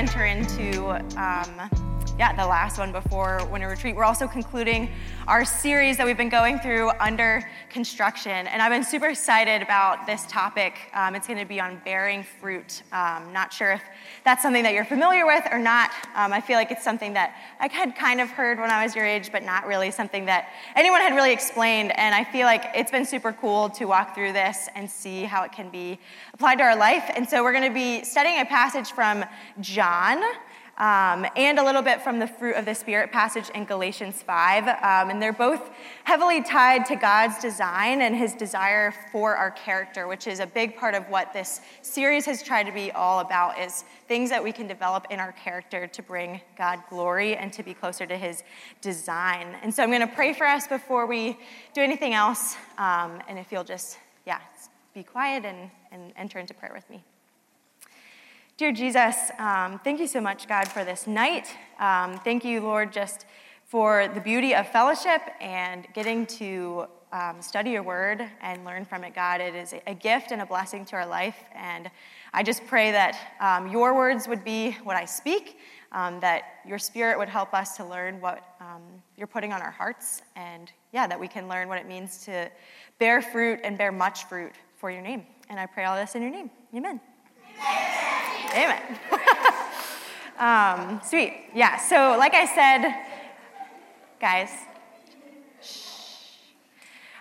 enter into um, yeah, the last one before winter retreat. We're also concluding our series that we've been going through under construction. And I've been super excited about this topic. Um, it's going to be on bearing fruit. Um, not sure if that's something that you're familiar with or not. Um, I feel like it's something that I had kind of heard when I was your age, but not really something that anyone had really explained. And I feel like it's been super cool to walk through this and see how it can be applied to our life. And so we're going to be studying a passage from John um, and a little bit from the fruit of the Spirit passage in Galatians 5. Um, and they're both heavily tied to God's design and his desire for our character, which is a big part of what this series has tried to be all about is things that we can develop in our character to bring God glory and to be closer to his design. And so I'm going to pray for us before we do anything else. Um, and if you'll just, yeah, be quiet and, and enter into prayer with me. Dear Jesus, um, thank you so much, God, for this night. Um, thank you, Lord, just for the beauty of fellowship and getting to um, study your word and learn from it, God. It is a gift and a blessing to our life. And I just pray that um, your words would be what I speak, um, that your spirit would help us to learn what um, you're putting on our hearts, and yeah, that we can learn what it means to bear fruit and bear much fruit for your name. And I pray all this in your name. Amen. Amen. um, sweet. Yeah, so like I said, guys,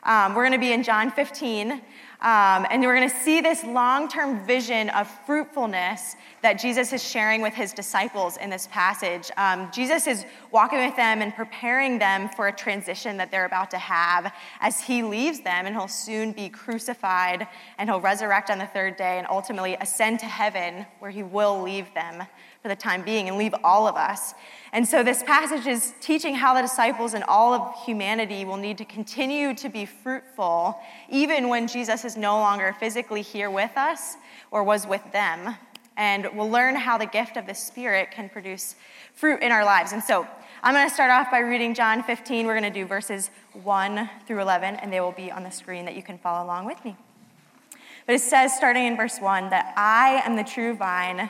um, we're going to be in John 15. Um, and we're going to see this long term vision of fruitfulness that Jesus is sharing with his disciples in this passage. Um, Jesus is walking with them and preparing them for a transition that they're about to have as he leaves them, and he'll soon be crucified, and he'll resurrect on the third day and ultimately ascend to heaven, where he will leave them for the time being and leave all of us. And so this passage is teaching how the disciples and all of humanity will need to continue to be fruitful, even when Jesus is no longer physically here with us or was with them. And we'll learn how the gift of the Spirit can produce fruit in our lives. And so I'm going to start off by reading John 15. We're going to do verses 1 through 11, and they will be on the screen that you can follow along with me. But it says, starting in verse 1, that I am the true vine,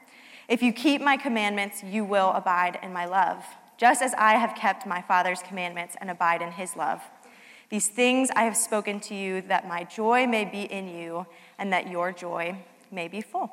If you keep my commandments, you will abide in my love, just as I have kept my Father's commandments and abide in his love. These things I have spoken to you, that my joy may be in you, and that your joy may be full.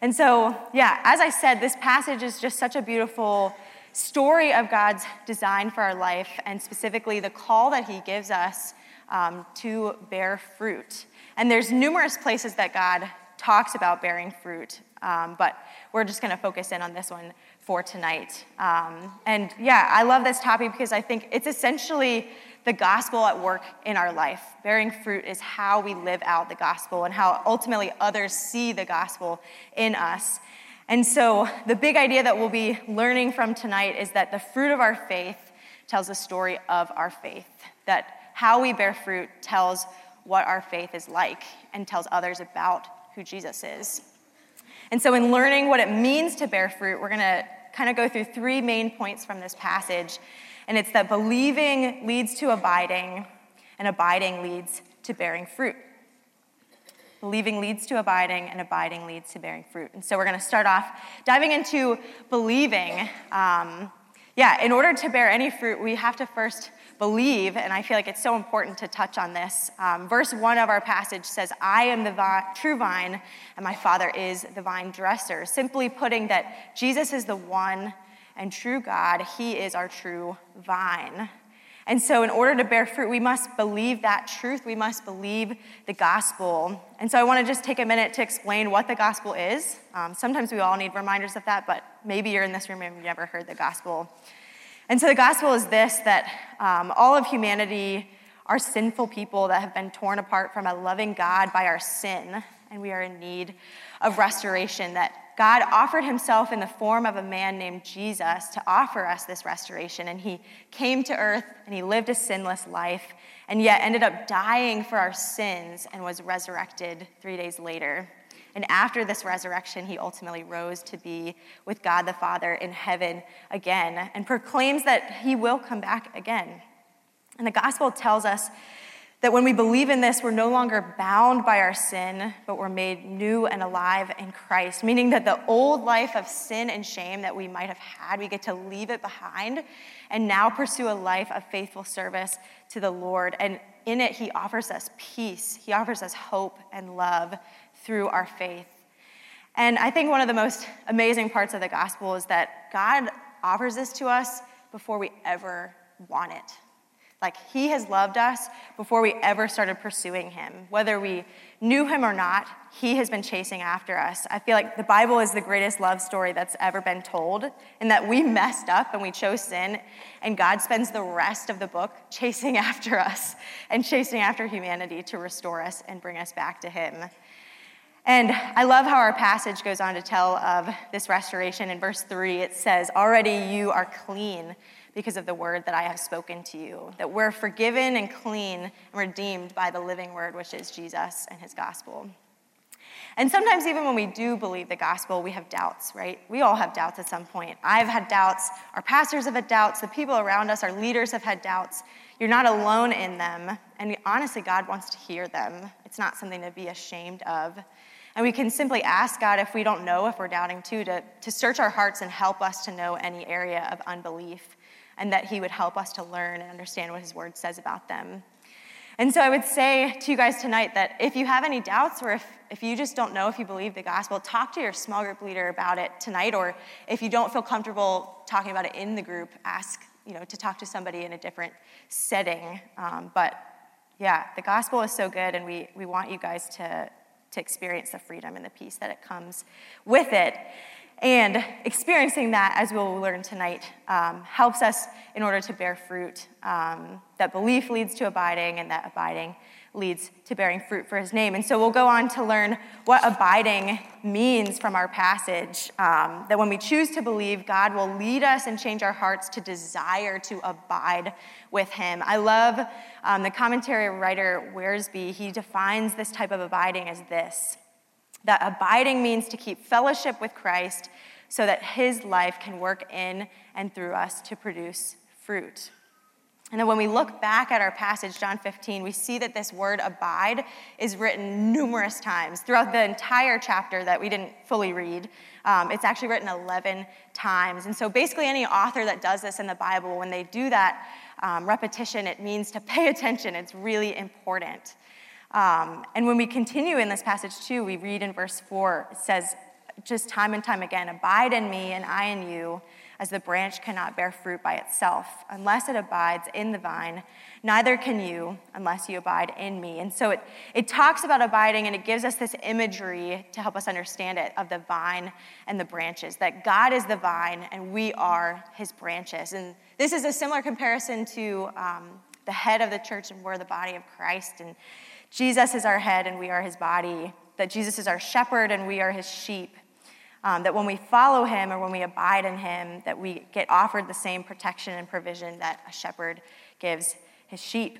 And so, yeah, as I said, this passage is just such a beautiful story of God's design for our life, and specifically the call that he gives us um, to bear fruit. And there's numerous places that God talks about bearing fruit, um, but we're just going to focus in on this one for tonight. Um, and yeah, I love this topic because I think it's essentially the gospel at work in our life. Bearing fruit is how we live out the gospel and how ultimately others see the gospel in us. And so, the big idea that we'll be learning from tonight is that the fruit of our faith tells the story of our faith. That how we bear fruit tells what our faith is like and tells others about who Jesus is. And so, in learning what it means to bear fruit, we're going to kind of go through three main points from this passage. And it's that believing leads to abiding, and abiding leads to bearing fruit. Believing leads to abiding, and abiding leads to bearing fruit. And so, we're going to start off diving into believing. Um, yeah, in order to bear any fruit, we have to first believe, and I feel like it's so important to touch on this. Um, verse one of our passage says, I am the vi- true vine, and my Father is the vine dresser. Simply putting that Jesus is the one and true God, He is our true vine. And so, in order to bear fruit, we must believe that truth. We must believe the gospel. And so, I want to just take a minute to explain what the gospel is. Um, sometimes we all need reminders of that, but maybe you're in this room and you've never heard the gospel. And so, the gospel is this that um, all of humanity are sinful people that have been torn apart from a loving God by our sin, and we are in need of restoration that God offered himself in the form of a man named Jesus to offer us this restoration. And he came to earth and he lived a sinless life and yet ended up dying for our sins and was resurrected three days later. And after this resurrection, he ultimately rose to be with God the Father in heaven again and proclaims that he will come back again. And the gospel tells us that when we believe in this, we're no longer bound by our sin, but we're made new and alive in Christ, meaning that the old life of sin and shame that we might have had, we get to leave it behind and now pursue a life of faithful service to the Lord. And in it, He offers us peace, He offers us hope and love through our faith. And I think one of the most amazing parts of the gospel is that God offers this to us before we ever want it. Like, He has loved us before we ever started pursuing Him. Whether we knew Him or not, He has been chasing after us. I feel like the Bible is the greatest love story that's ever been told, in that we messed up and we chose sin, and God spends the rest of the book chasing after us and chasing after humanity to restore us and bring us back to Him. And I love how our passage goes on to tell of this restoration. In verse 3, it says, Already you are clean because of the word that I have spoken to you. That we're forgiven and clean and redeemed by the living word, which is Jesus and his gospel. And sometimes, even when we do believe the gospel, we have doubts, right? We all have doubts at some point. I've had doubts. Our pastors have had doubts. The people around us, our leaders have had doubts. You're not alone in them. And honestly, God wants to hear them. It's not something to be ashamed of. And we can simply ask God if we don't know, if we're doubting too, to, to search our hearts and help us to know any area of unbelief and that He would help us to learn and understand what His Word says about them. And so I would say to you guys tonight that if you have any doubts or if, if you just don't know if you believe the gospel, talk to your small group leader about it tonight. Or if you don't feel comfortable talking about it in the group, ask you know, to talk to somebody in a different setting. Um, but yeah, the gospel is so good, and we, we want you guys to, to experience the freedom and the peace that it comes with it. And experiencing that, as we'll learn tonight, um, helps us in order to bear fruit. Um, that belief leads to abiding, and that abiding leads to bearing fruit for his name. And so we'll go on to learn what abiding means from our passage. Um, that when we choose to believe, God will lead us and change our hearts to desire to abide with him. I love um, the commentary writer Wiersbe. He defines this type of abiding as this that abiding means to keep fellowship with Christ so that his life can work in and through us to produce fruit. And then when we look back at our passage, John 15, we see that this word abide is written numerous times throughout the entire chapter that we didn't fully read. Um, it's actually written 11 times. And so basically, any author that does this in the Bible, when they do that um, repetition, it means to pay attention. It's really important. Um, and when we continue in this passage too, we read in verse 4, it says, just time and time again, abide in me and I in you, as the branch cannot bear fruit by itself unless it abides in the vine, neither can you unless you abide in me. And so it, it talks about abiding and it gives us this imagery to help us understand it of the vine and the branches, that God is the vine and we are his branches. And this is a similar comparison to um, the head of the church and we're the body of Christ. And Jesus is our head and we are his body, that Jesus is our shepherd and we are his sheep. Um, that when we follow him or when we abide in him, that we get offered the same protection and provision that a shepherd gives his sheep.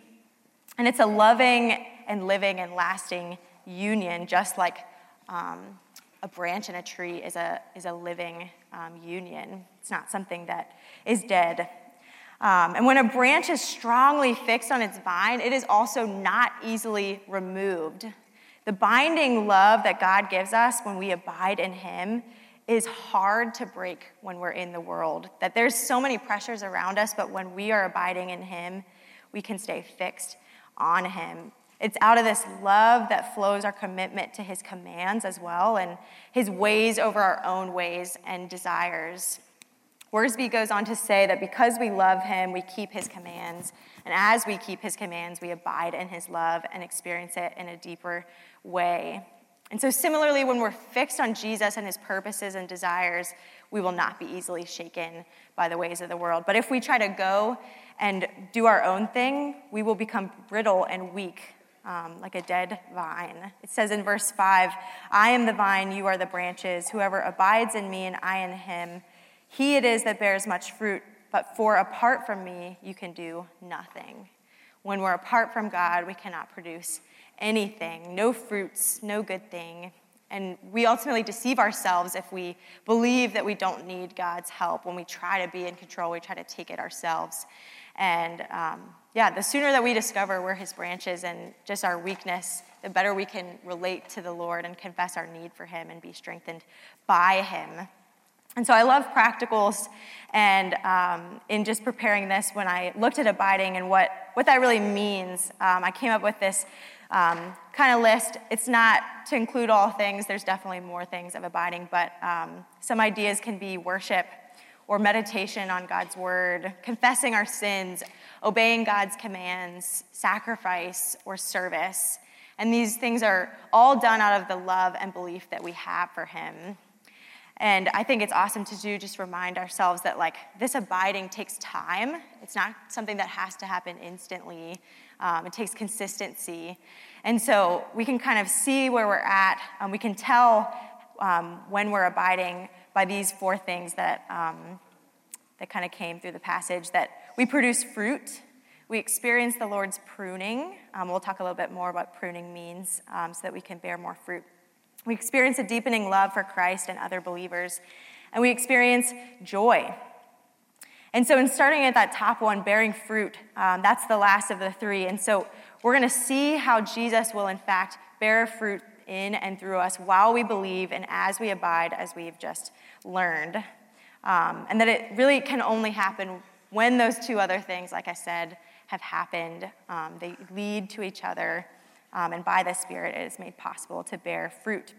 And it's a loving and living and lasting union, just like um, a branch in a tree is a, is a living um, union. It's not something that is dead. Um, and when a branch is strongly fixed on its vine, it is also not easily removed. The binding love that God gives us when we abide in Him is hard to break when we're in the world. That there's so many pressures around us, but when we are abiding in Him, we can stay fixed on Him. It's out of this love that flows our commitment to His commands as well and His ways over our own ways and desires. Wiersbe goes on to say that because we love Him, we keep His commands. And as we keep His commands, we abide in His love and experience it in a deeper way. And so, similarly, when we're fixed on Jesus and his purposes and desires, we will not be easily shaken by the ways of the world. But if we try to go and do our own thing, we will become brittle and weak, um, like a dead vine. It says in verse 5 I am the vine, you are the branches. Whoever abides in me and I in him, he it is that bears much fruit. But for apart from me, you can do nothing. When we're apart from God, we cannot produce anything, no fruits, no good thing. And we ultimately deceive ourselves if we believe that we don't need God's help. When we try to be in control, we try to take it ourselves. And um, yeah, the sooner that we discover we're His branches and just our weakness, the better we can relate to the Lord and confess our need for Him and be strengthened by Him. And so I love practicals. And um, in just preparing this, when I looked at abiding and what, what that really means, um, I came up with this um, kind of list. It's not to include all things, there's definitely more things of abiding, but um, some ideas can be worship or meditation on God's word, confessing our sins, obeying God's commands, sacrifice, or service. And these things are all done out of the love and belief that we have for Him. And I think it's awesome to do, just remind ourselves that, like, this abiding takes time. It's not something that has to happen instantly. Um, it takes consistency. And so we can kind of see where we're at. Um, we can tell um, when we're abiding by these four things that, um, that kind of came through the passage that we produce fruit. We experience the Lord's pruning. Um, we'll talk a little bit more about pruning means so that we can bear more fruit. We experience a deepening love for Christ and other believers. And we experience joy. And so, in starting at that top one, bearing fruit, um, that's the last of the three. And so, we're going to see how Jesus will, in fact, bear fruit in and through us while we believe and as we abide, as we've just learned. Um, and that it really can only happen when those two other things, like I said, have happened. Um, they lead to each other, um, and by the Spirit, it is made possible to bear fruit.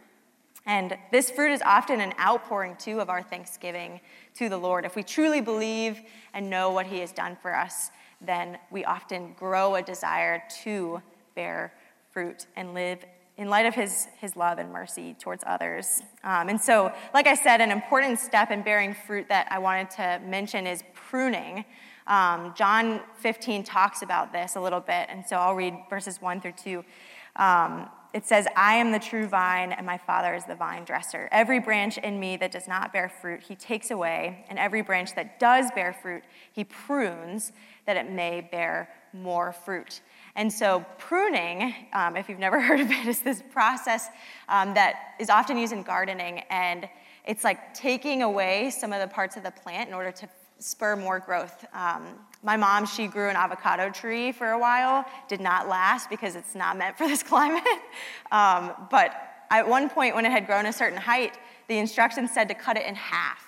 And this fruit is often an outpouring, too, of our thanksgiving to the Lord. If we truly believe and know what He has done for us, then we often grow a desire to bear fruit and live in light of his, his love and mercy towards others. Um, and so, like I said, an important step in bearing fruit that I wanted to mention is pruning. Um, John 15 talks about this a little bit, and so I'll read verses 1 through 2. Um, it says, I am the true vine, and my Father is the vine dresser. Every branch in me that does not bear fruit, he takes away, and every branch that does bear fruit, he prunes, that it may bear more fruit. And so, pruning, um, if you've never heard of it, is this process um, that is often used in gardening, and it's like taking away some of the parts of the plant in order to spur more growth. Um, my mom, she grew an avocado tree for a while, did not last because it's not meant for this climate. Um, but at one point, when it had grown a certain height, the instructions said to cut it in half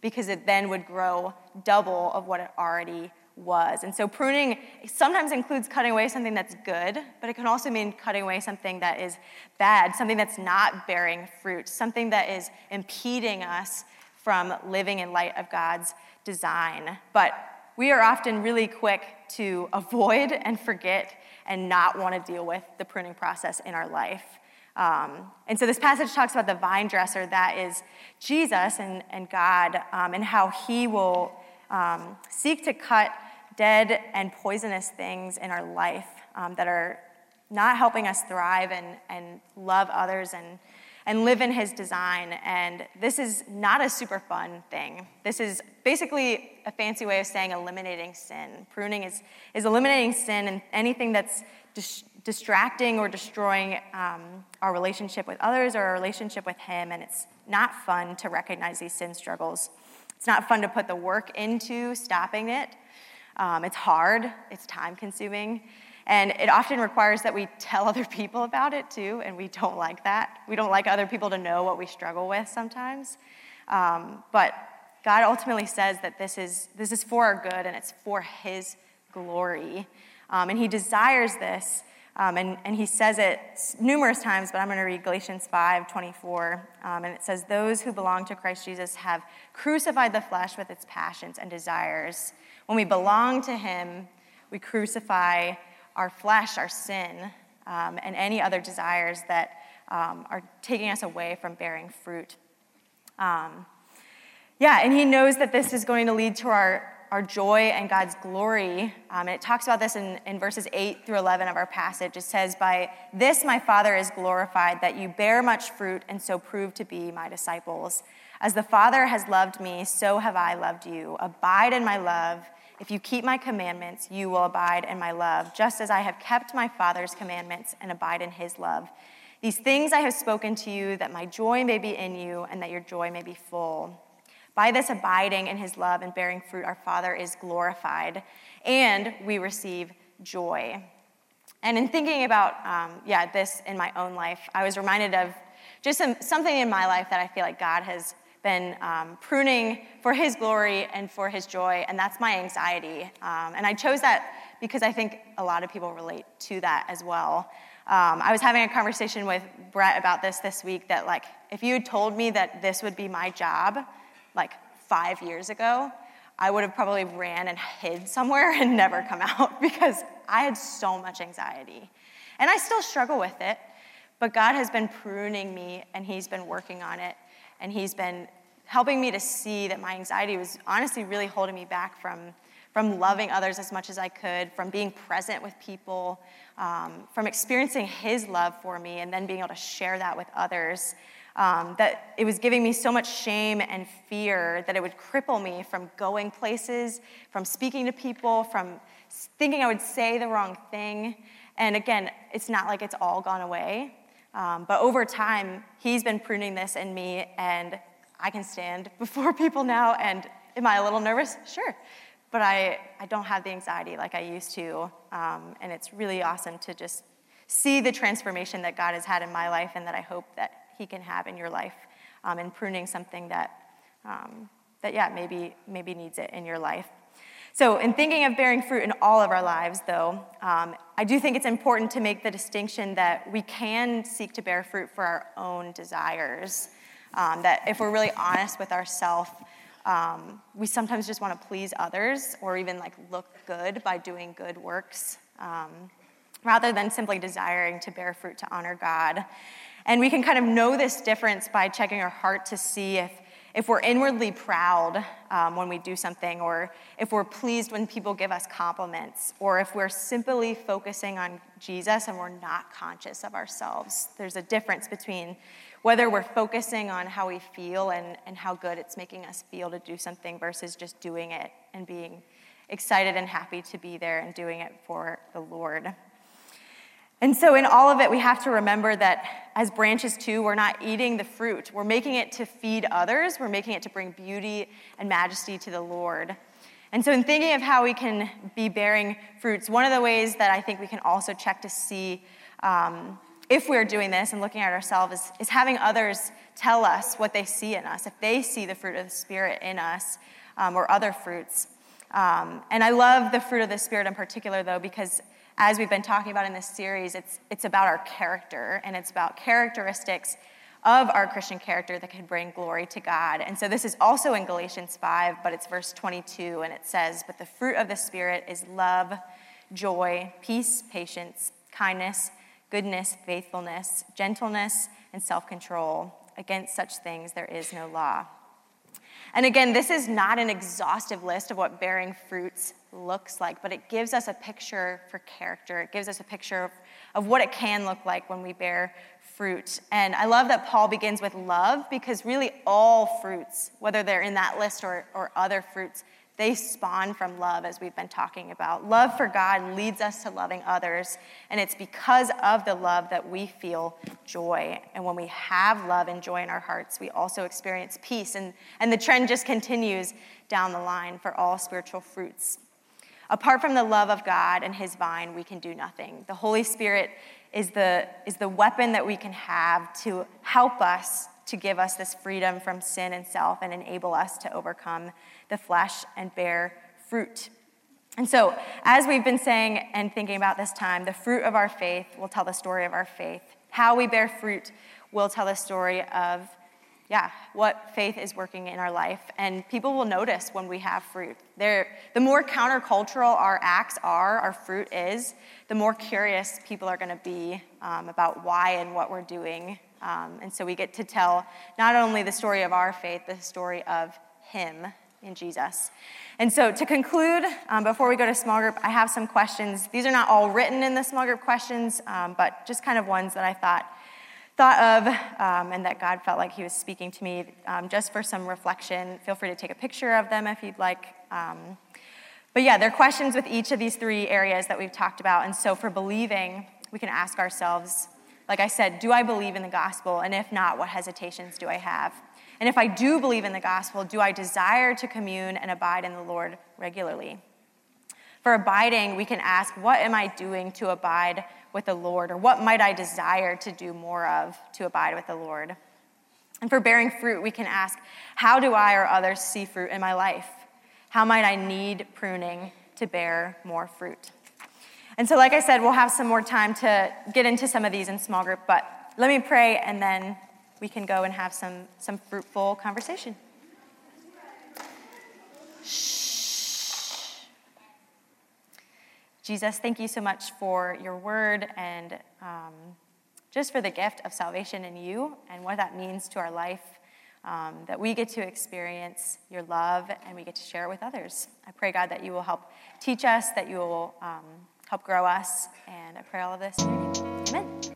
because it then would grow double of what it already was. And so pruning sometimes includes cutting away something that's good, but it can also mean cutting away something that is bad, something that's not bearing fruit, something that is impeding us from living in light of God's design. But we are often really quick to avoid and forget and not want to deal with the pruning process in our life. Um, and so this passage talks about the vine dresser that is Jesus and, and God, um, and how he will um, seek to cut dead and poisonous things in our life um, that are not helping us thrive and, and love others and and live in his design. And this is not a super fun thing. This is basically a fancy way of saying eliminating sin. Pruning is, is eliminating sin and anything that's dis- distracting or destroying um, our relationship with others or our relationship with him. And it's not fun to recognize these sin struggles. It's not fun to put the work into stopping it. Um, it's hard, it's time consuming. And it often requires that we tell other people about it too, and we don't like that. We don't like other people to know what we struggle with sometimes. Um, but God ultimately says that this is, this is for our good and it's for His glory. Um, and He desires this. Um, and, and he says it numerous times, but I'm going to read Galatians 5 24. Um, and it says, Those who belong to Christ Jesus have crucified the flesh with its passions and desires. When we belong to Him, we crucify our flesh, our sin, um, and any other desires that um, are taking us away from bearing fruit. Um, yeah, and he knows that this is going to lead to our, our joy and God's glory. Um, and it talks about this in, in verses 8 through 11 of our passage. It says, By this my Father is glorified, that you bear much fruit and so prove to be my disciples. As the Father has loved me, so have I loved you. Abide in my love. If you keep my commandments, you will abide in my love, just as I have kept my Father's commandments and abide in his love. These things I have spoken to you, that my joy may be in you and that your joy may be full. By this abiding in his love and bearing fruit, our Father is glorified, and we receive joy. And in thinking about, um, yeah, this in my own life, I was reminded of just some, something in my life that I feel like God has been um, pruning for his glory and for his joy, and that's my anxiety. Um, and I chose that because I think a lot of people relate to that as well. Um, I was having a conversation with Brett about this this week that, like, if you had told me that this would be my job, like, five years ago, I would have probably ran and hid somewhere and never come out because I had so much anxiety. And I still struggle with it, but God has been pruning me and He's been working on it, and He's been helping me to see that my anxiety was honestly really holding me back from from loving others as much as I could, from being present with people, um, from experiencing His love for me, and then being able to share that with others. Um, that it was giving me so much shame and fear that it would cripple me from going places, from speaking to people, from thinking I would say the wrong thing. And again, it's not like it's all gone away. Um, but over time, he's been pruning this in me, and I can stand before people now. And am I a little nervous? Sure but I, I don't have the anxiety like I used to. Um, and it's really awesome to just see the transformation that God has had in my life and that I hope that He can have in your life um, and pruning something that, um, that yeah, maybe, maybe needs it in your life. So, in thinking of bearing fruit in all of our lives, though, um, I do think it's important to make the distinction that we can seek to bear fruit for our own desires. Um, that if we're really honest with ourselves, um, we sometimes just want to please others or even like look good by doing good works um, rather than simply desiring to bear fruit to honor God. And we can kind of know this difference by checking our heart to see if, if we're inwardly proud um, when we do something, or if we're pleased when people give us compliments, or if we're simply focusing on Jesus and we're not conscious of ourselves. There's a difference between whether we're focusing on how we feel and, and how good it's making us feel to do something versus just doing it and being excited and happy to be there and doing it for the Lord. And so, in all of it, we have to remember that as branches too, we're not eating the fruit. We're making it to feed others, we're making it to bring beauty and majesty to the Lord. And so, in thinking of how we can be bearing fruits, one of the ways that I think we can also check to see um, if we're doing this and looking at ourselves, is, is, having others tell us what they see in us, if they see the fruit of the Spirit in us um, or other fruits. Um, and I love the fruit of the Spirit in particular, though, because as we've been talking about in this series, it's, it's about our character and it's about characteristics of our Christian character that can bring glory to God. And so this is also in Galatians 5, but it's verse 22, and it says, But the fruit of the Spirit is love, joy, peace, patience, kindness goodness, faithfulness, gentleness, and self control. Against such things there is no law. And again, this is not an exhaustive list of what bearing fruits looks like, but it gives us a picture for character. It gives us a picture of, what it can look like when we bear fruit. And I love that Paul begins with love because really all fruits, whether they're in that list or, or other fruits, they spawn from love, as we've been talking about. Love for God leads us to loving others, and it's because of the love that we feel joy. And when we have love and joy in our hearts, we also experience peace. And, and the trend just continues down the line for all spiritual fruits. Apart from the love of God and His vine, we can do nothing. The Holy Spirit is the, is the weapon that we can have to help us to give us this freedom from sin and self and enable us to overcome the flesh and bear fruit. And so, as we've been saying and thinking about this time, the fruit of our faith will tell the story of our faith. How we bear fruit will tell the story of, yeah, what faith is working in our life. And people will notice when we have fruit. They're, the more countercultural our acts are, our fruit is, the more curious people are going to be um, about why and what we're doing. Um, and so we get to tell not only the story of our faith, the story of Him in Jesus. And so, to conclude, um, before we go to small group, I have some questions. These are not all written in the small group questions, um, but just kind of ones that I thought thought of um, and that God felt like He was speaking to me um, just for some reflection. Feel free to take a picture of them if you'd like. Um, but yeah, there are questions with each of these three areas that we've talked about. And so, for believing, we can ask ourselves, like I said, do I believe in the gospel? And if not, what hesitations do I have? And if I do believe in the gospel, do I desire to commune and abide in the Lord regularly? For abiding, we can ask, What am I doing to abide with the Lord? Or what might I desire to do more of to abide with the Lord? And for bearing fruit, we can ask, How do I or others see fruit in my life? How might I need pruning to bear more fruit? And so, like I said, we'll have some more time to get into some of these in small group, but let me pray and then we can go and have some, some fruitful conversation. Shh. Jesus, thank you so much for your word and um, just for the gift of salvation in you and what that means to our life. Um, that we get to experience your love and we get to share it with others. I pray, God, that you will help teach us, that you will um, help grow us, and I pray all of this. Amen.